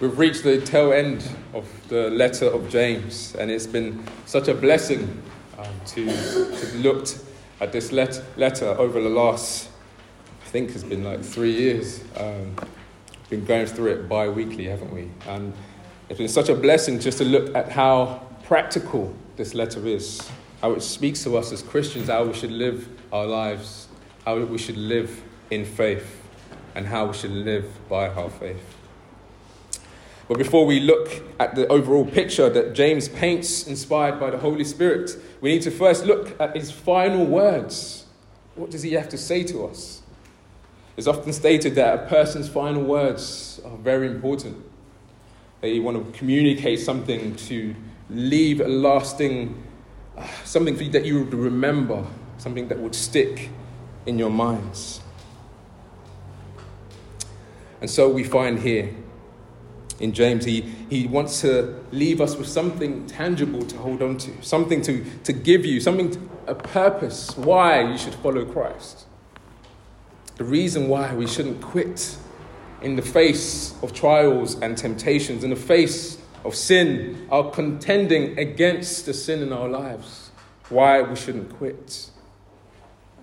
We've reached the tail end of the letter of James, and it's been such a blessing um, to, to look at this let, letter over the last, I think it's been like three years. Um, been going through it bi weekly, haven't we? And it's been such a blessing just to look at how practical this letter is, how it speaks to us as Christians, how we should live our lives, how we should live in faith, and how we should live by our faith. But before we look at the overall picture that James paints, inspired by the Holy Spirit, we need to first look at his final words. What does he have to say to us? It's often stated that a person's final words are very important. They want to communicate something to leave a lasting, uh, something that you would remember, something that would stick in your minds. And so we find here in James, he, he wants to leave us with something tangible to hold on to, something to, to give you, something, to, a purpose why you should follow Christ. The reason why we shouldn't quit in the face of trials and temptations, in the face of sin, our contending against the sin in our lives, why we shouldn't quit.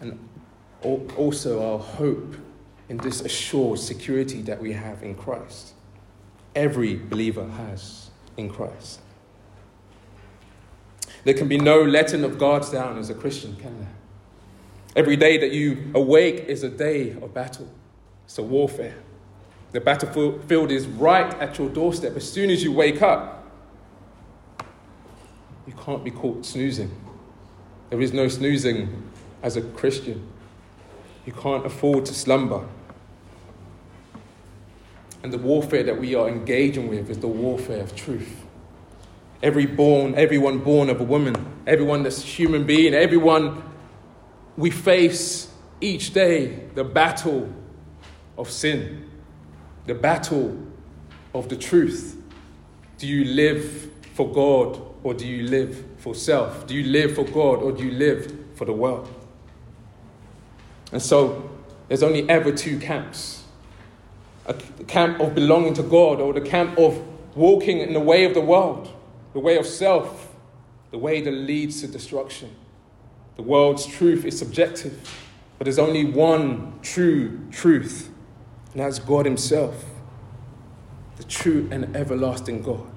And also our hope in this assured security that we have in Christ every believer has in Christ. There can be no letting of guards down as a Christian, can there? Every day that you awake is a day of battle, it's a warfare. The battlefield is right at your doorstep. As soon as you wake up, you can't be caught snoozing. There is no snoozing as a Christian. You can't afford to slumber. And the warfare that we are engaging with is the warfare of truth. Every born, everyone born of a woman, everyone that's human being, everyone we face each day the battle of sin, the battle of the truth. Do you live for God or do you live for self? Do you live for God or do you live for the world? And so there's only ever two camps a camp of belonging to God or the camp of walking in the way of the world, the way of self, the way that leads to destruction. The world's truth is subjective, but there's only one true truth, and that's God Himself, the true and everlasting God.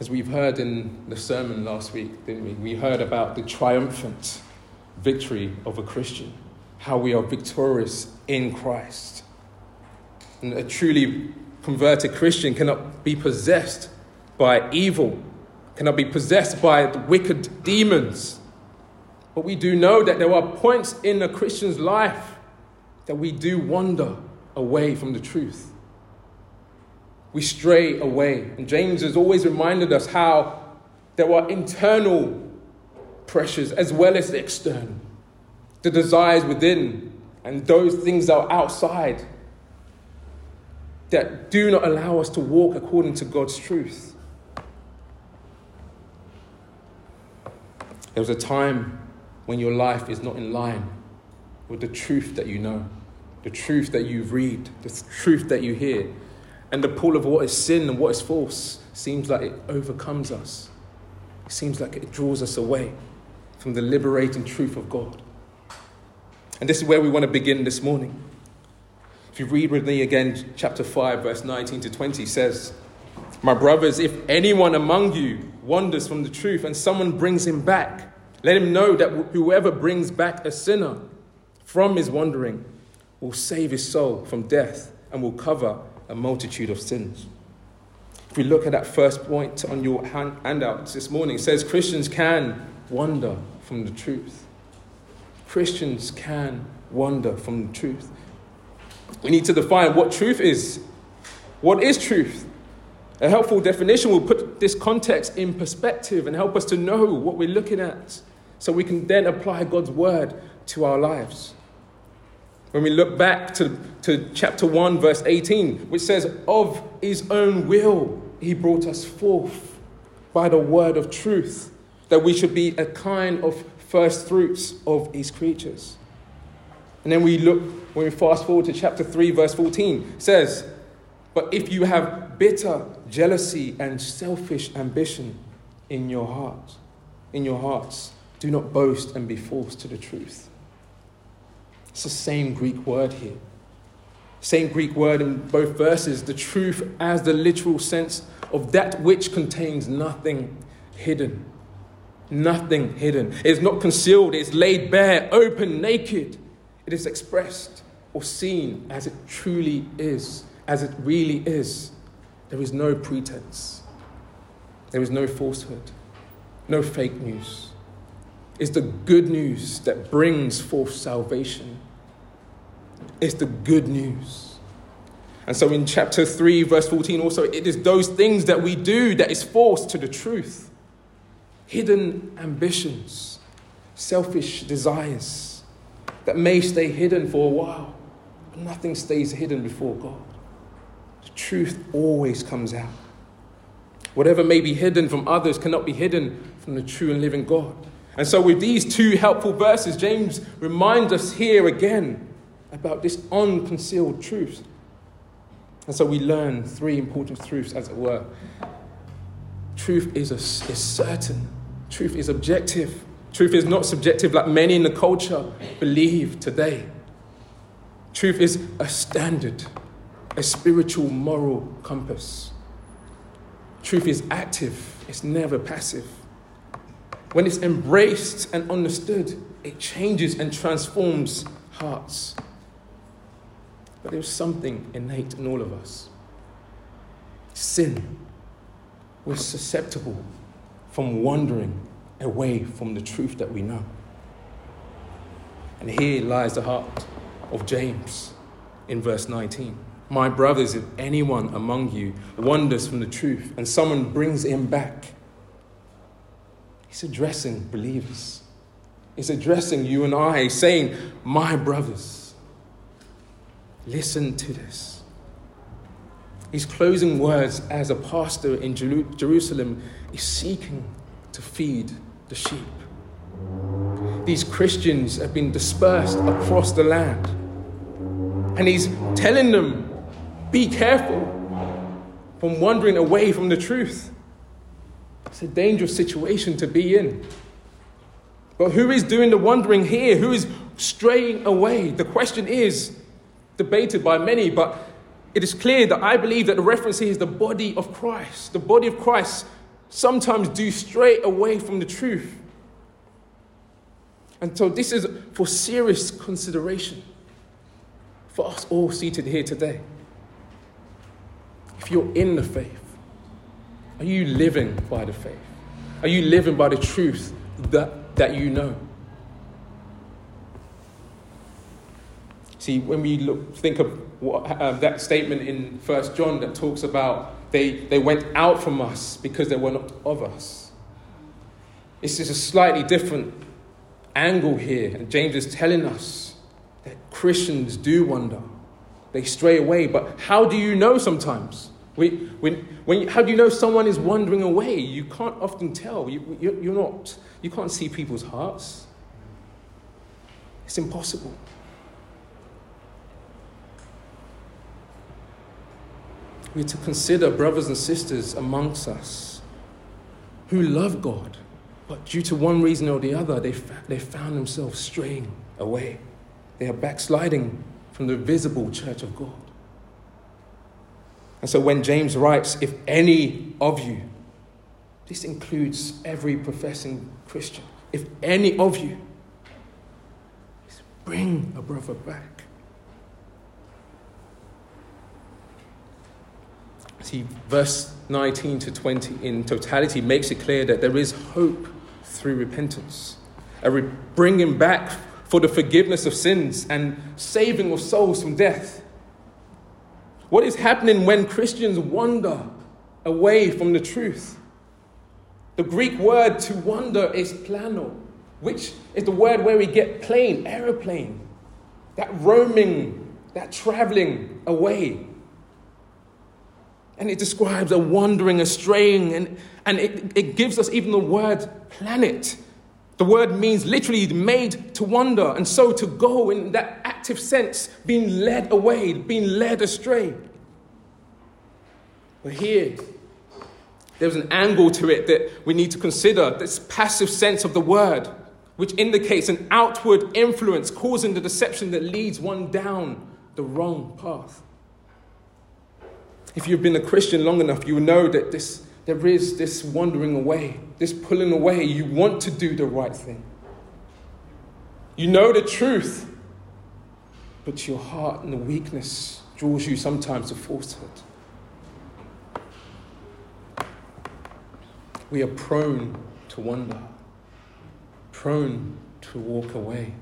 As we've heard in the sermon last week, didn't we? We heard about the triumphant victory of a Christian how we are victorious in Christ. And a truly converted Christian cannot be possessed by evil, cannot be possessed by wicked demons. But we do know that there are points in a Christian's life that we do wander away from the truth. We stray away. And James has always reminded us how there are internal pressures as well as the external the desires within, and those things that are outside that do not allow us to walk according to God's truth. There was a time when your life is not in line with the truth that you know, the truth that you read, the truth that you hear. And the pull of what is sin and what is false seems like it overcomes us. It seems like it draws us away from the liberating truth of God. And this is where we want to begin this morning. If you read with me again, chapter 5, verse 19 to 20 says, My brothers, if anyone among you wanders from the truth and someone brings him back, let him know that whoever brings back a sinner from his wandering will save his soul from death and will cover a multitude of sins. If we look at that first point on your handouts this morning, it says Christians can wander from the truth. Christians can wander from the truth. We need to define what truth is. What is truth? A helpful definition will put this context in perspective and help us to know what we're looking at so we can then apply God's word to our lives. When we look back to, to chapter 1, verse 18, which says, Of his own will he brought us forth by the word of truth, that we should be a kind of first fruits of his creatures. And then we look, when we fast forward to chapter 3, verse 14, says, But if you have bitter jealousy and selfish ambition in your heart, in your hearts, do not boast and be false to the truth. It's the same Greek word here. Same Greek word in both verses, the truth as the literal sense of that which contains nothing hidden. Nothing hidden. It is not concealed, it is laid bare, open, naked. It is expressed or seen as it truly is, as it really is. There is no pretense, there is no falsehood, no fake news. It's the good news that brings forth salvation. It's the good news. And so in chapter 3, verse 14, also, it is those things that we do that is false to the truth hidden ambitions, selfish desires that may stay hidden for a while, but nothing stays hidden before God. The truth always comes out. Whatever may be hidden from others cannot be hidden from the true and living God. And so, with these two helpful verses, James reminds us here again about this unconcealed truth. And so, we learn three important truths, as it were. Truth is, a, is certain, truth is objective, truth is not subjective like many in the culture believe today. Truth is a standard, a spiritual moral compass. Truth is active, it's never passive. When it's embraced and understood, it changes and transforms hearts. But there's something innate in all of us sin. We're susceptible from wandering away from the truth that we know. And here lies the heart of James in verse 19. My brothers, if anyone among you wanders from the truth and someone brings him back, He's addressing believers. He's addressing you and I, saying, My brothers, listen to this. His closing words as a pastor in Jerusalem is seeking to feed the sheep. These Christians have been dispersed across the land. And he's telling them, be careful from wandering away from the truth. It's a dangerous situation to be in. But who is doing the wandering here? Who is straying away? The question is debated by many, but it is clear that I believe that the reference here is the body of Christ. The body of Christ sometimes do stray away from the truth. And so this is for serious consideration for us all seated here today. If you're in the faith, are you living by the faith? Are you living by the truth that, that you know? See, when we look, think of what, um, that statement in First John that talks about they, they went out from us because they were not of us. This is a slightly different angle here. And James is telling us that Christians do wander, they stray away. But how do you know sometimes? We, when, when, how do you know someone is wandering away? You can't often tell. You, you, you're not, you can't see people's hearts. It's impossible. We're to consider brothers and sisters amongst us who love God, but due to one reason or the other, they, they found themselves straying away. They are backsliding from the visible church of God. And so when James writes, if any of you, this includes every professing Christian, if any of you, bring a brother back. See, verse 19 to 20 in totality makes it clear that there is hope through repentance, a re- bringing back for the forgiveness of sins and saving of souls from death. What is happening when Christians wander away from the truth? The Greek word to wander is plano, which is the word where we get plane, aeroplane. That roaming, that traveling away. And it describes a wandering, a straying, and, and it, it gives us even the word planet. The word means literally made to wander, and so to go in that active sense, being led away, being led astray. But here, there's an angle to it that we need to consider this passive sense of the word, which indicates an outward influence causing the deception that leads one down the wrong path. If you've been a Christian long enough, you know that this, there is this wandering away, this pulling away. You want to do the right thing. You know the truth, but your heart and the weakness draws you sometimes to falsehood. We are prone to wander, prone to walk away,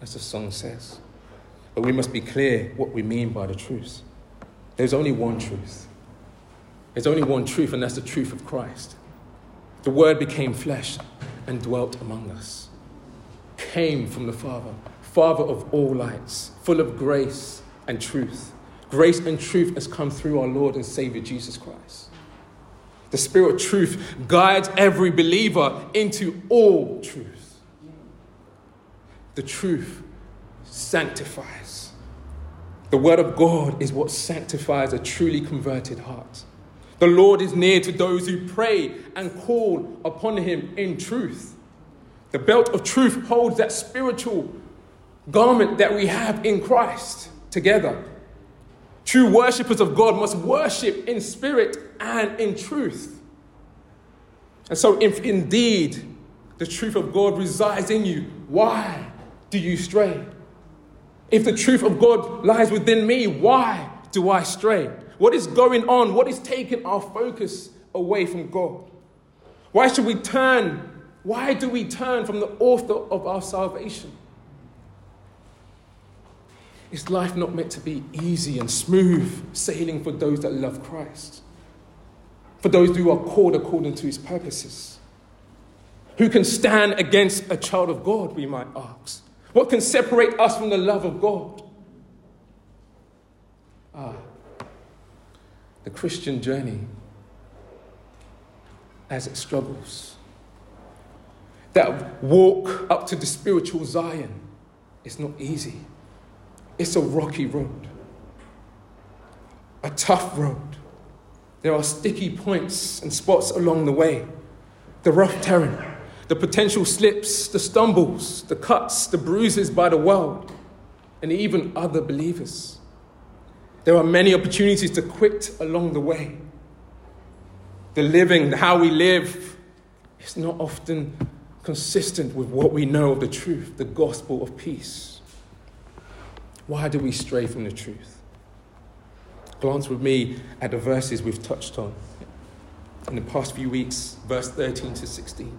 as the song says. But we must be clear what we mean by the truth. There's only one truth. There's only one truth, and that's the truth of Christ. The Word became flesh and dwelt among us, came from the Father, Father of all lights, full of grace and truth. Grace and truth has come through our Lord and Savior Jesus Christ. The Spirit of truth guides every believer into all truth. The truth sanctifies. The Word of God is what sanctifies a truly converted heart. The Lord is near to those who pray and call upon Him in truth. The belt of truth holds that spiritual garment that we have in Christ together. True worshippers of God must worship in spirit and in truth. And so, if indeed the truth of God resides in you, why do you stray? If the truth of God lies within me, why do I stray? What is going on? What is taking our focus away from God? Why should we turn? Why do we turn from the author of our salvation? Is life not meant to be easy and smooth sailing for those that love Christ? For those who are called according to his purposes? Who can stand against a child of God, we might ask? What can separate us from the love of God? Ah, the Christian journey as it struggles. That walk up to the spiritual Zion is not easy. It's a rocky road, a tough road. There are sticky points and spots along the way, the rough terrain, the potential slips, the stumbles, the cuts, the bruises by the world, and even other believers. There are many opportunities to quit along the way. The living, how we live, is not often consistent with what we know of the truth, the gospel of peace. Why do we stray from the truth? Glance with me at the verses we've touched on in the past few weeks, verse 13 to 16.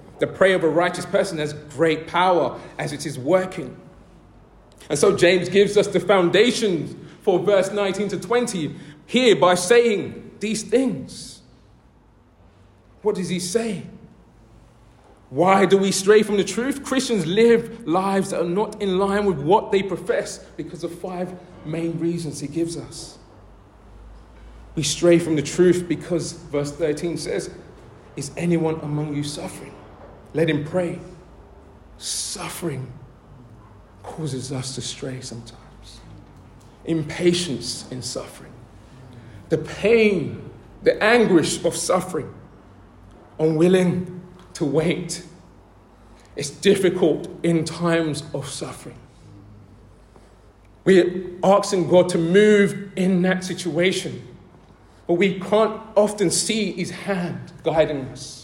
The prayer of a righteous person has great power as it is working. And so, James gives us the foundations for verse 19 to 20 here by saying these things. What does he say? Why do we stray from the truth? Christians live lives that are not in line with what they profess because of five main reasons he gives us. We stray from the truth because verse 13 says, Is anyone among you suffering? Let him pray. Suffering causes us to stray sometimes. Impatience in suffering. The pain, the anguish of suffering. Unwilling to wait. It's difficult in times of suffering. We're asking God to move in that situation, but we can't often see His hand guiding us.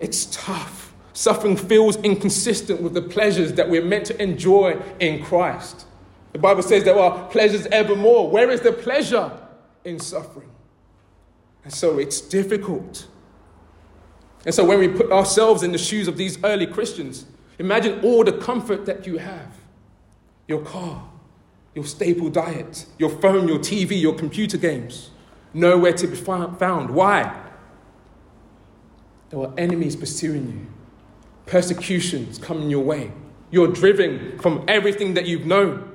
It's tough. Suffering feels inconsistent with the pleasures that we're meant to enjoy in Christ. The Bible says there are pleasures evermore. Where is the pleasure in suffering? And so it's difficult. And so when we put ourselves in the shoes of these early Christians, imagine all the comfort that you have your car, your staple diet, your phone, your TV, your computer games. Nowhere to be found. Why? There were enemies pursuing you, persecutions coming your way. You're driven from everything that you've known.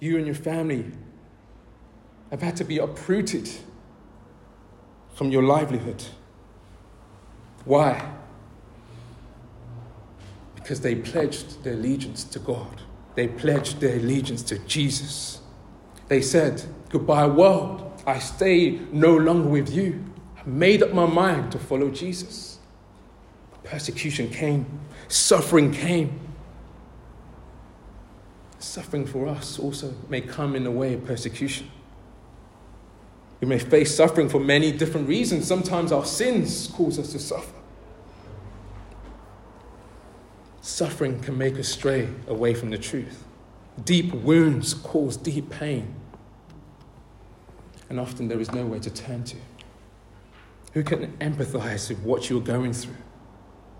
You and your family have had to be uprooted from your livelihood. Why? Because they pledged their allegiance to God. They pledged their allegiance to Jesus. They said, Goodbye, world. I stay no longer with you. Made up my mind to follow Jesus. Persecution came, suffering came. Suffering for us also may come in the way of persecution. We may face suffering for many different reasons. Sometimes our sins cause us to suffer. Suffering can make us stray away from the truth. Deep wounds cause deep pain. And often there is nowhere to turn to. Who can empathize with what you're going through?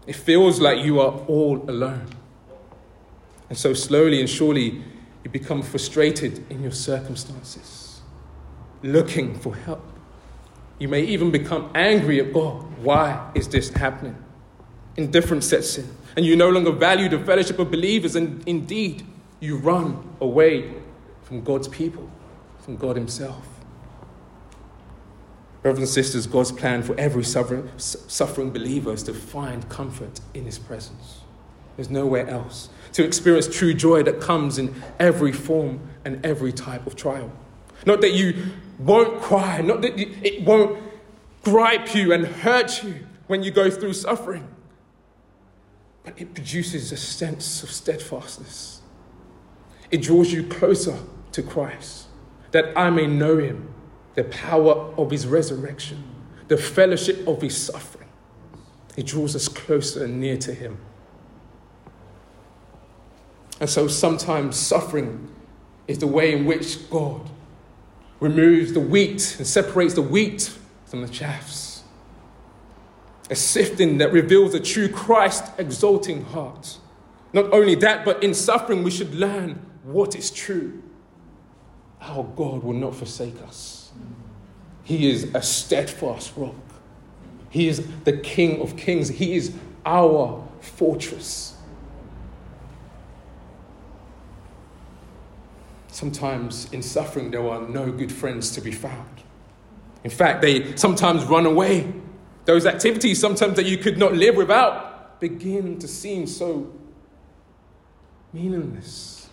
It feels like you are all alone. And so, slowly and surely, you become frustrated in your circumstances, looking for help. You may even become angry at God. Why is this happening? Indifference sets in, and you no longer value the fellowship of believers, and indeed, you run away from God's people, from God Himself. Brothers and sisters, God's plan for every suffering believer is to find comfort in His presence. There's nowhere else. To experience true joy that comes in every form and every type of trial. Not that you won't cry, not that it won't gripe you and hurt you when you go through suffering, but it produces a sense of steadfastness. It draws you closer to Christ, that I may know Him the power of his resurrection, the fellowship of his suffering. It draws us closer and near to him. And so sometimes suffering is the way in which God removes the wheat and separates the wheat from the chaffs. A sifting that reveals a true Christ exalting heart. Not only that, but in suffering we should learn what is true. Our God will not forsake us. He is a steadfast rock. He is the King of kings. He is our fortress. Sometimes in suffering, there are no good friends to be found. In fact, they sometimes run away. Those activities, sometimes that you could not live without, begin to seem so meaningless.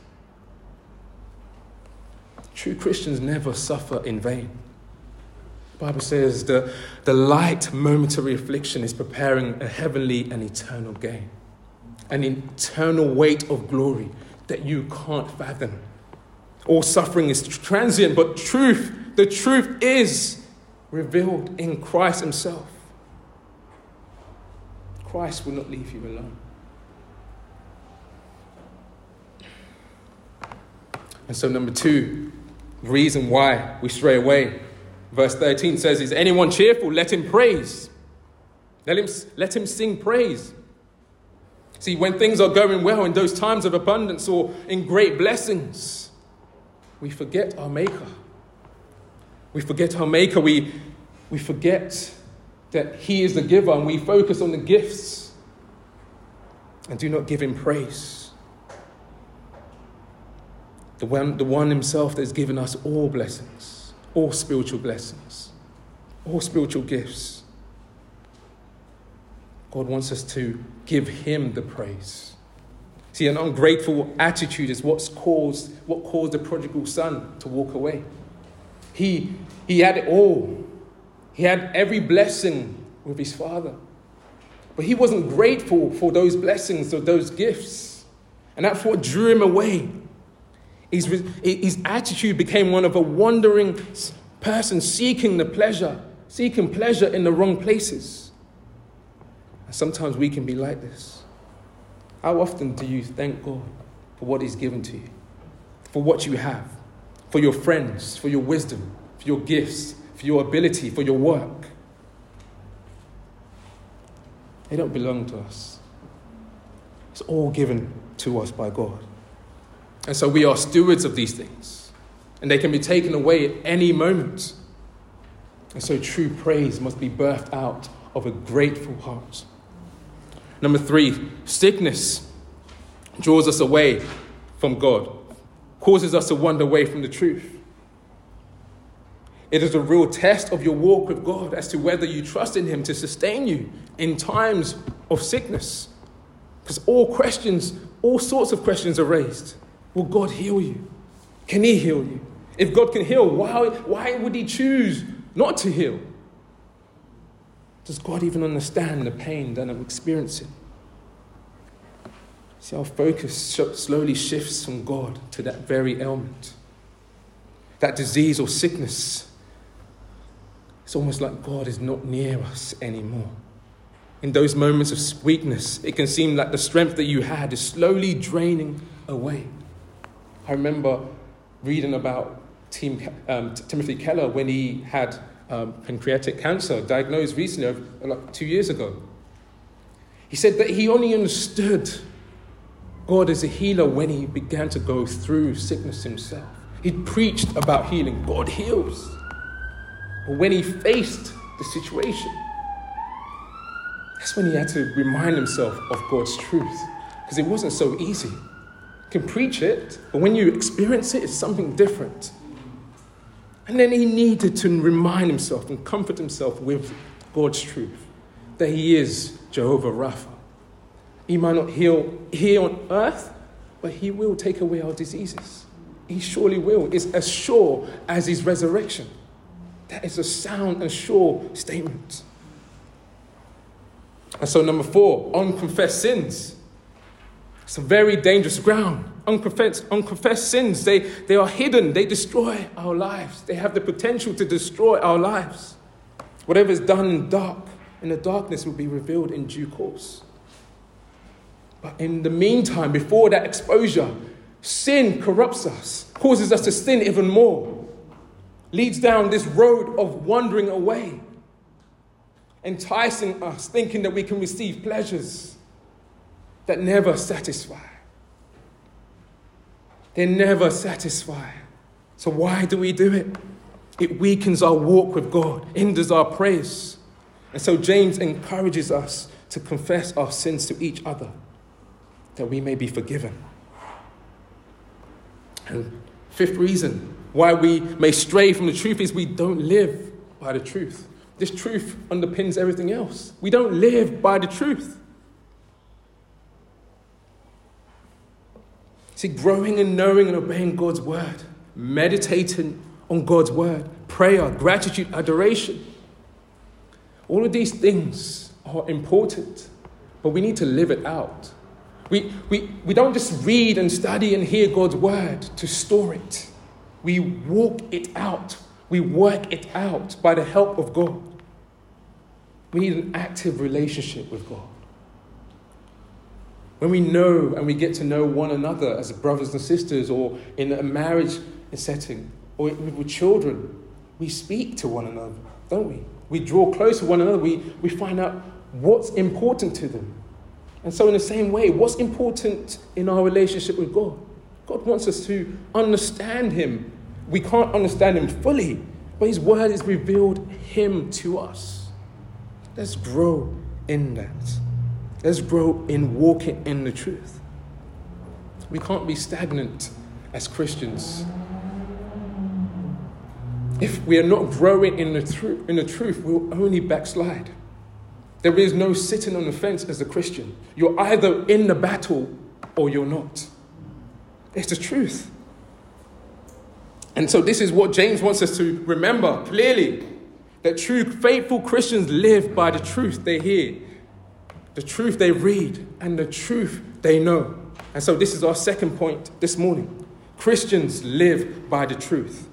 True Christians never suffer in vain. Bible says the, the light momentary affliction is preparing a heavenly and eternal gain, an eternal weight of glory that you can't fathom. All suffering is transient, but truth, the truth is revealed in Christ Himself. Christ will not leave you alone. And so, number two, reason why we stray away Verse 13 says, Is anyone cheerful? Let him praise. Let him, let him sing praise. See, when things are going well, in those times of abundance or in great blessings, we forget our Maker. We forget our Maker. We, we forget that He is the giver and we focus on the gifts and do not give Him praise. The one, the one Himself that has given us all blessings all spiritual blessings, all spiritual gifts. God wants us to give Him the praise. See, an ungrateful attitude is what's caused, what caused the prodigal son to walk away. He, he had it all. He had every blessing with his father. But he wasn't grateful for those blessings or those gifts. And that's what drew him away. His, his attitude became one of a wandering person seeking the pleasure, seeking pleasure in the wrong places. And sometimes we can be like this. How often do you thank God for what He's given to you, for what you have, for your friends, for your wisdom, for your gifts, for your ability, for your work? They don't belong to us. It's all given to us by God. And so we are stewards of these things, and they can be taken away at any moment. And so true praise must be birthed out of a grateful heart. Number three, sickness draws us away from God, causes us to wander away from the truth. It is a real test of your walk with God as to whether you trust in Him to sustain you in times of sickness. Because all questions, all sorts of questions are raised. Will God heal you? Can He heal you? If God can heal, why, why would He choose not to heal? Does God even understand the pain that I'm experiencing? See, our focus slowly shifts from God to that very ailment, that disease or sickness it's almost like God is not near us anymore. In those moments of weakness, it can seem like the strength that you had is slowly draining away. I remember reading about Tim, um, Timothy Keller when he had um, pancreatic cancer diagnosed recently, like two years ago. He said that he only understood God as a healer when he began to go through sickness himself. He preached about healing. God heals. But when he faced the situation, that's when he had to remind himself of God's truth. Because it wasn't so easy. You can preach it, but when you experience it, it's something different. And then he needed to remind himself and comfort himself with God's truth that he is Jehovah Rapha. He might not heal here on earth, but he will take away our diseases. He surely will. It's as sure as his resurrection. That is a sound and sure statement. And so, number four, unconfessed sins. It's a very dangerous ground. Unconfessed, unconfessed sins, they, they are hidden, they destroy our lives. They have the potential to destroy our lives. Whatever is done in dark, in the darkness, will be revealed in due course. But in the meantime, before that exposure, sin corrupts us, causes us to sin even more leads down this road of wandering away, enticing us, thinking that we can receive pleasures that never satisfy. They never satisfy. So, why do we do it? It weakens our walk with God, hinders our praise. And so, James encourages us to confess our sins to each other that we may be forgiven. And fifth reason why we may stray from the truth is we don't live by the truth. This truth underpins everything else. We don't live by the truth. See, growing and knowing and obeying God's word, meditating on God's word, prayer, gratitude, adoration. All of these things are important, but we need to live it out. We, we, we don't just read and study and hear God's word to store it. We walk it out. We work it out by the help of God. We need an active relationship with God. When we know and we get to know one another as brothers and sisters, or in a marriage setting, or with children, we speak to one another, don't we? We draw close to one another. We, we find out what's important to them. And so, in the same way, what's important in our relationship with God? God wants us to understand Him. We can't understand Him fully, but His Word has revealed Him to us. Let's grow in that. Let's grow in walking in the truth. We can't be stagnant as Christians. If we are not growing in the, tru- in the truth, we'll only backslide. There is no sitting on the fence as a Christian. You're either in the battle or you're not. It's the truth. And so, this is what James wants us to remember clearly that true, faithful Christians live by the truth they hear, the truth they read, and the truth they know. And so, this is our second point this morning Christians live by the truth.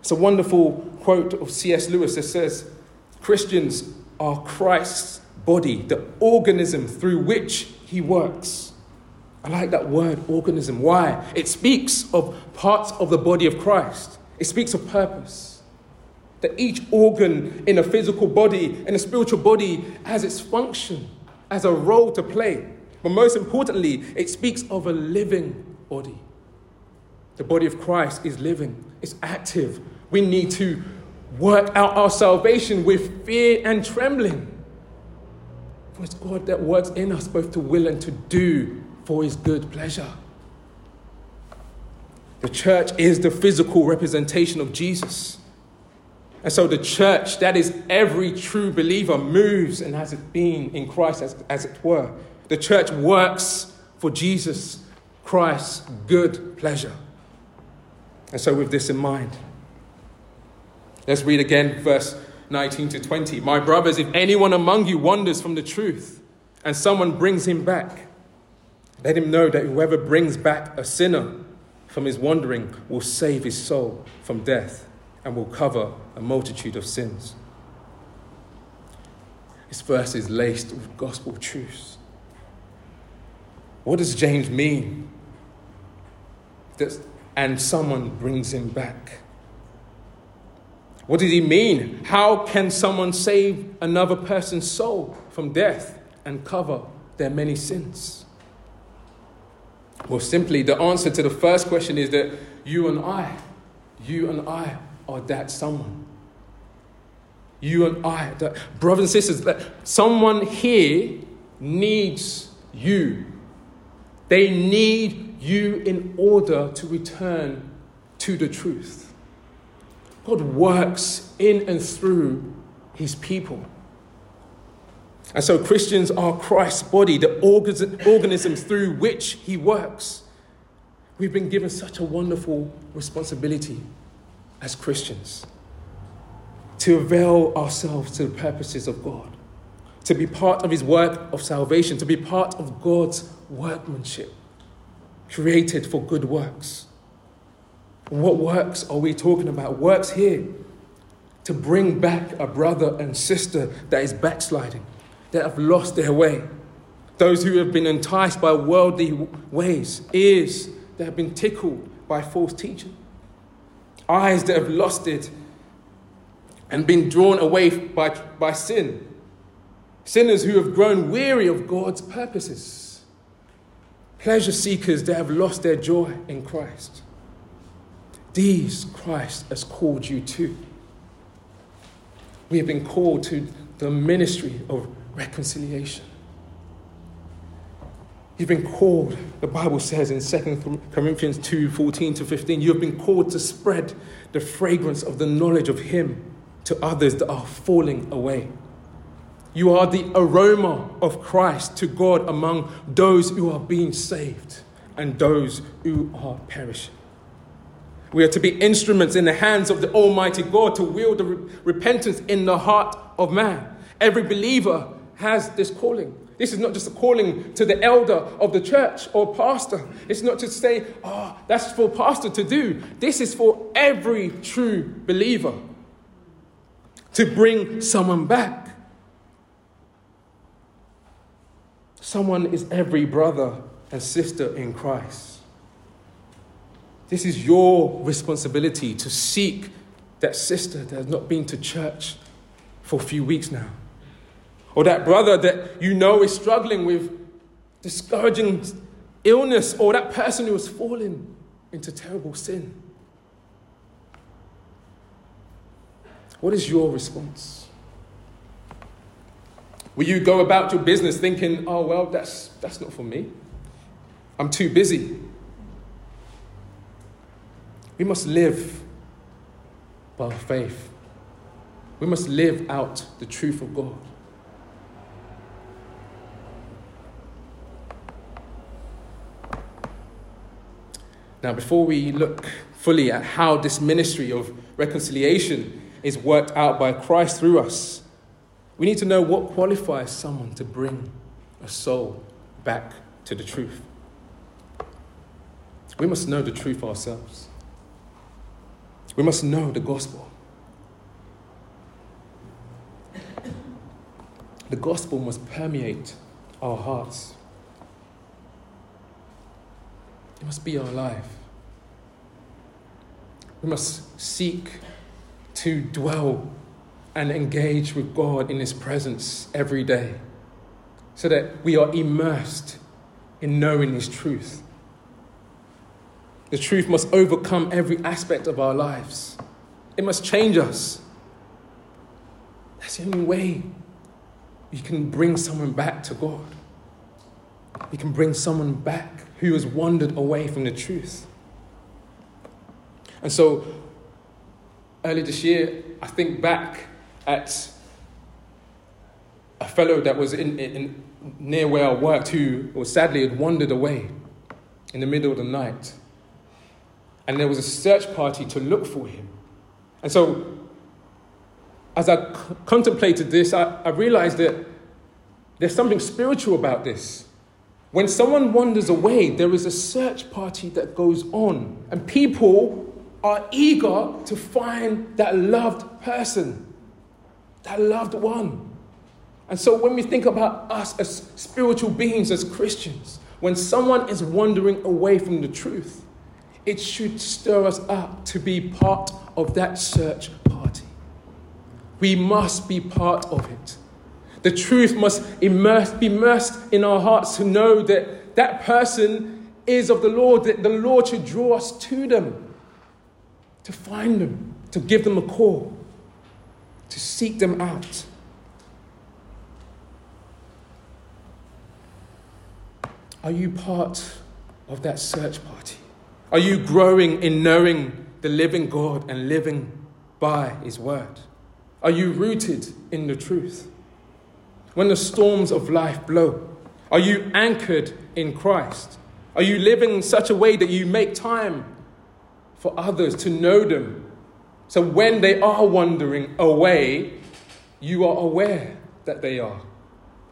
It's a wonderful quote of C.S. Lewis that says, Christians are Christ's body, the organism through which he works. I like that word, organism. Why? It speaks of parts of the body of Christ, it speaks of purpose. That each organ in a physical body, in a spiritual body, has its function, has a role to play. But most importantly, it speaks of a living body, The body of Christ is living, it's active. We need to work out our salvation with fear and trembling. For it's God that works in us both to will and to do for his good pleasure. The church is the physical representation of Jesus. And so the church, that is every true believer, moves and has it been in Christ, as, as it were. The church works for Jesus Christ's good pleasure. And so, with this in mind, let's read again verse 19 to 20. My brothers, if anyone among you wanders from the truth and someone brings him back, let him know that whoever brings back a sinner from his wandering will save his soul from death and will cover a multitude of sins. This verse is laced with gospel truths. What does James mean? And someone brings him back. What does he mean? How can someone save another person's soul from death and cover their many sins? Well, simply, the answer to the first question is that you and I, you and I are that someone. You and I, that, brothers and sisters, that someone here needs you. They need you in order to return to the truth. God works in and through his people. And so Christians are Christ's body, the organisms through which he works. We've been given such a wonderful responsibility as Christians to avail ourselves to the purposes of God, to be part of his work of salvation, to be part of God's workmanship, created for good works. What works are we talking about? Works here to bring back a brother and sister that is backsliding that have lost their way, those who have been enticed by worldly ways, ears that have been tickled by false teaching, eyes that have lost it and been drawn away by, by sin, sinners who have grown weary of God's purposes, pleasure seekers that have lost their joy in Christ. These Christ has called you to. We have been called to the ministry of reconciliation. You've been called, the Bible says in 2 Corinthians 2 14 to 15, you have been called to spread the fragrance of the knowledge of Him to others that are falling away. You are the aroma of Christ to God among those who are being saved and those who are perishing. We are to be instruments in the hands of the Almighty God to wield the re- repentance in the heart of man. Every believer has this calling. This is not just a calling to the elder of the church or pastor. It's not to say, oh, that's for pastor to do. This is for every true believer to bring someone back. Someone is every brother and sister in Christ. This is your responsibility to seek that sister that has not been to church for a few weeks now or that brother that you know is struggling with discouraging illness, or that person who has fallen into terrible sin. What is your response? Will you go about your business thinking, oh, well, that's, that's not for me? I'm too busy. We must live by faith. We must live out the truth of God. Now, before we look fully at how this ministry of reconciliation is worked out by Christ through us, we need to know what qualifies someone to bring a soul back to the truth. We must know the truth ourselves. We must know the gospel. The gospel must permeate our hearts. It must be our life. We must seek to dwell and engage with God in His presence every day so that we are immersed in knowing His truth. The truth must overcome every aspect of our lives. It must change us. That's the only way you can bring someone back to God. You can bring someone back who has wandered away from the truth. And so, earlier this year, I think back at a fellow that was in, in, near where I worked who was sadly had wandered away in the middle of the night. And there was a search party to look for him. And so, as I c- contemplated this, I, I realized that there's something spiritual about this. When someone wanders away, there is a search party that goes on, and people are eager to find that loved person, that loved one. And so, when we think about us as spiritual beings, as Christians, when someone is wandering away from the truth, it should stir us up to be part of that search party. We must be part of it. The truth must immerse, be immersed in our hearts to know that that person is of the Lord, that the Lord should draw us to them, to find them, to give them a call, to seek them out. Are you part of that search party? Are you growing in knowing the living God and living by His word? Are you rooted in the truth? When the storms of life blow, are you anchored in Christ? Are you living in such a way that you make time for others to know them? So when they are wandering away, you are aware that they are.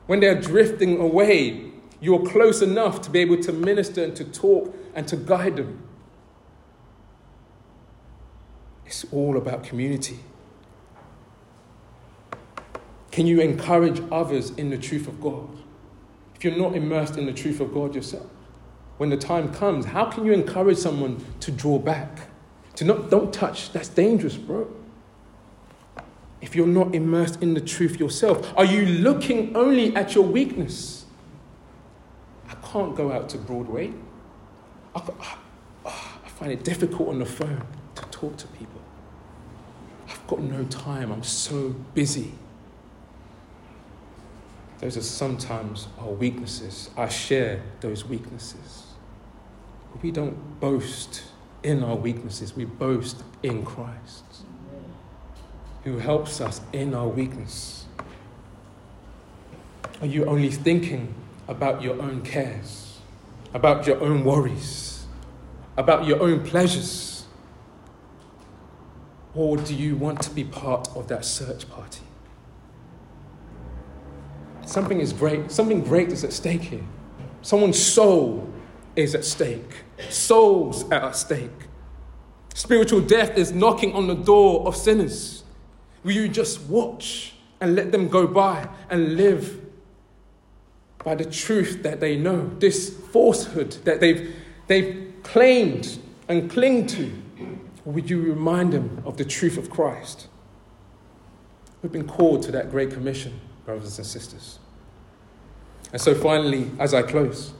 When they're drifting away, you're close enough to be able to minister and to talk and to guide them. It's all about community. Can you encourage others in the truth of God? If you're not immersed in the truth of God yourself, when the time comes, how can you encourage someone to draw back? To not, don't touch, that's dangerous, bro. If you're not immersed in the truth yourself, are you looking only at your weakness? I can't go out to Broadway. I, I find it difficult on the phone to talk to people. I've got no time, I'm so busy. Those are sometimes our weaknesses. I share those weaknesses. But we don't boast in our weaknesses, we boast in Christ, who helps us in our weakness. Are you only thinking about your own cares, about your own worries, about your own pleasures? Or do you want to be part of that search party? Something is great, something great is at stake here. Someone's soul is at stake. Souls are at stake. Spiritual death is knocking on the door of sinners. Will you just watch and let them go by and live by the truth that they know, this falsehood that they've, they've claimed and cling to? Or would you remind them of the truth of Christ? We've been called to that great commission brothers and sisters. And so, finally, as I close,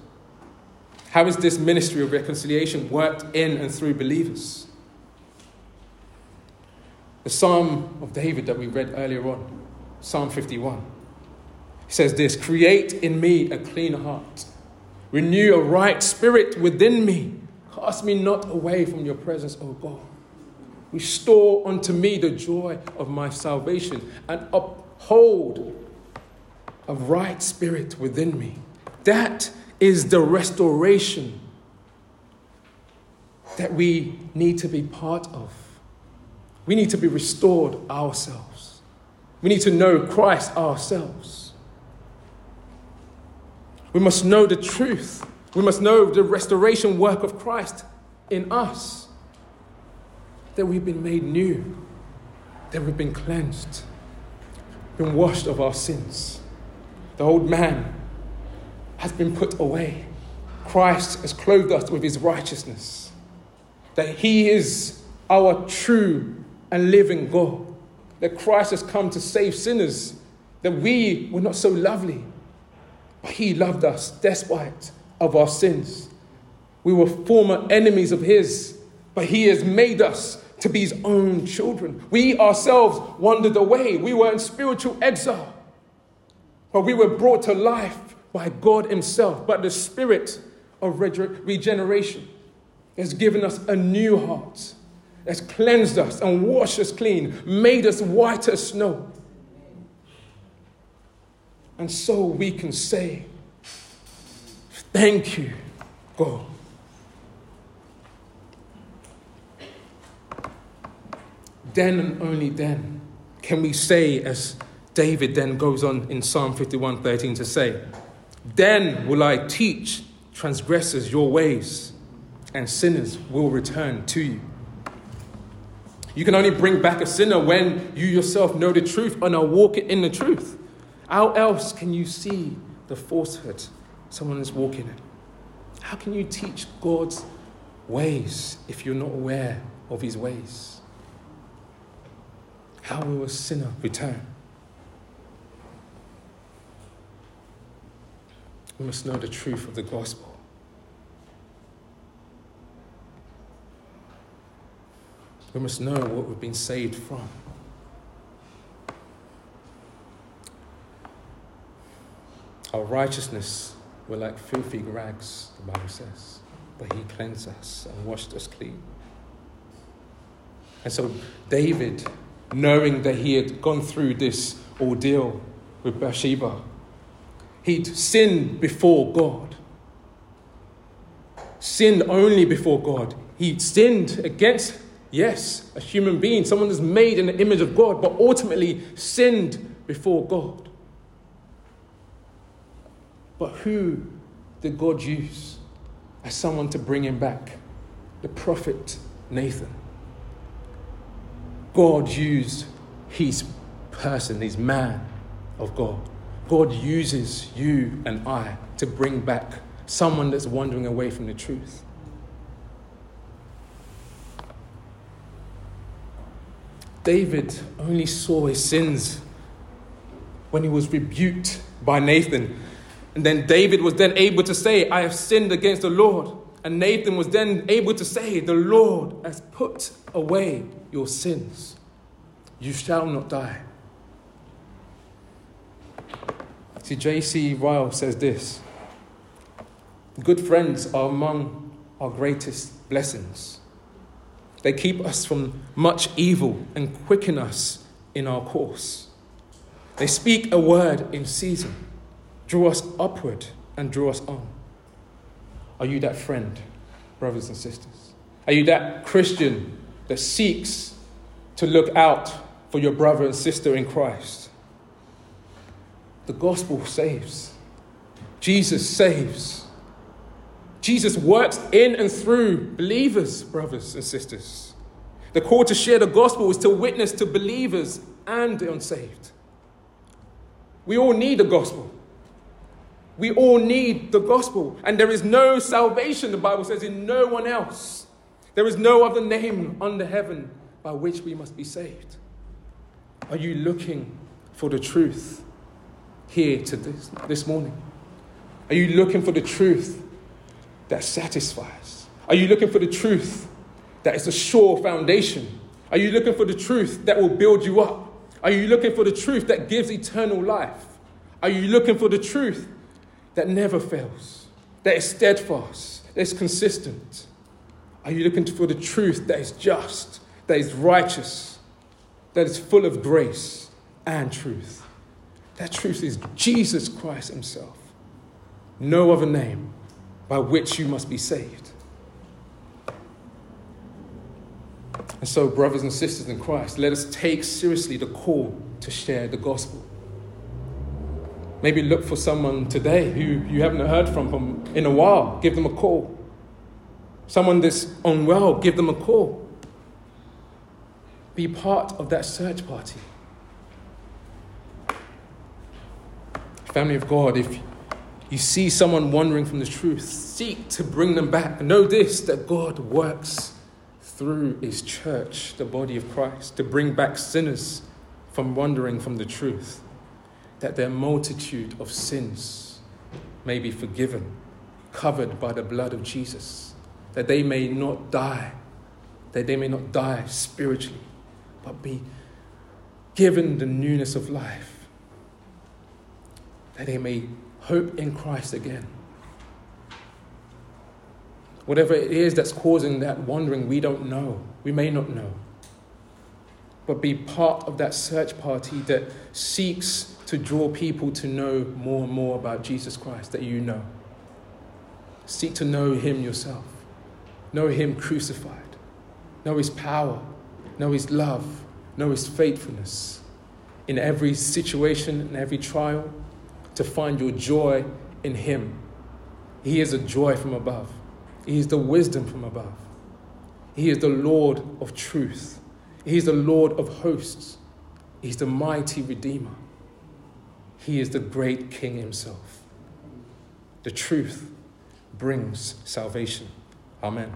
how has this ministry of reconciliation worked in and through believers? The Psalm of David that we read earlier on, Psalm 51, says this Create in me a clean heart, renew a right spirit within me, cast me not away from your presence, O God. Restore unto me the joy of my salvation and uphold a right spirit within me. That is the restoration that we need to be part of. We need to be restored ourselves. We need to know Christ ourselves. We must know the truth. We must know the restoration work of Christ in us. That we've been made new, that we've been cleansed, been washed of our sins. The old man has been put away. Christ has clothed us with his righteousness. That he is our true and living God. That Christ has come to save sinners. That we were not so lovely. But he loved us despite of our sins. We were former enemies of His, but He has made us to be His own children. We ourselves wandered away. We were in spiritual exile, but we were brought to life by God Himself. But the Spirit of regeneration has given us a new heart, has cleansed us and washed us clean, made us white as snow. And so we can say, Thank you, God. Then and only then can we say, as David then goes on in Psalm 51 13 to say, Then will I teach transgressors your ways, and sinners will return to you. You can only bring back a sinner when you yourself know the truth and are walking in the truth. How else can you see the falsehood someone is walking in? How can you teach God's ways if you're not aware of his ways? How will a sinner return? We must know the truth of the gospel. We must know what we've been saved from. Our righteousness were like filthy rags, the Bible says, but He cleansed us and washed us clean. And so, David, knowing that he had gone through this ordeal with Bathsheba, he'd sinned before God. Sinned only before God. He'd sinned against, yes, a human being, someone that's made in the image of God, but ultimately sinned before God. But who did God use as someone to bring him back? The prophet Nathan. God used his person, his man of God. God uses you and I to bring back someone that's wandering away from the truth. David only saw his sins when he was rebuked by Nathan. And then David was then able to say, I have sinned against the Lord. And Nathan was then able to say, The Lord has put away your sins. You shall not die. See, J.C. Ryle says this Good friends are among our greatest blessings. They keep us from much evil and quicken us in our course. They speak a word in season, draw us upward, and draw us on. Are you that friend, brothers and sisters? Are you that Christian that seeks to look out for your brother and sister in Christ? The gospel saves. Jesus saves. Jesus works in and through believers, brothers and sisters. The call to share the gospel is to witness to believers and the unsaved. We all need the gospel. We all need the gospel. And there is no salvation, the Bible says, in no one else. There is no other name under heaven by which we must be saved. Are you looking for the truth? Here to this, this morning? Are you looking for the truth that satisfies? Are you looking for the truth that is a sure foundation? Are you looking for the truth that will build you up? Are you looking for the truth that gives eternal life? Are you looking for the truth that never fails, that is steadfast, that is consistent? Are you looking for the truth that is just, that is righteous, that is full of grace and truth? That truth is Jesus Christ Himself. No other name by which you must be saved. And so, brothers and sisters in Christ, let us take seriously the call to share the gospel. Maybe look for someone today who you haven't heard from, in a while. Give them a call. Someone that's unwell, give them a call. Be part of that search party. Family of God, if you see someone wandering from the truth, seek to bring them back. Know this that God works through his church, the body of Christ, to bring back sinners from wandering from the truth, that their multitude of sins may be forgiven, covered by the blood of Jesus, that they may not die, that they may not die spiritually, but be given the newness of life, that they may hope in Christ again. Whatever it is that's causing that wandering, we don't know. We may not know. But be part of that search party that seeks to draw people to know more and more about Jesus Christ that you know. Seek to know Him yourself, know Him crucified, know His power, know His love, know His faithfulness in every situation and every trial, to find your joy in Him. He is a joy from above, He is the wisdom from above, He is the Lord of truth, He is the Lord of hosts, He's the mighty Redeemer. He is the great King Himself. The truth brings salvation. Amen.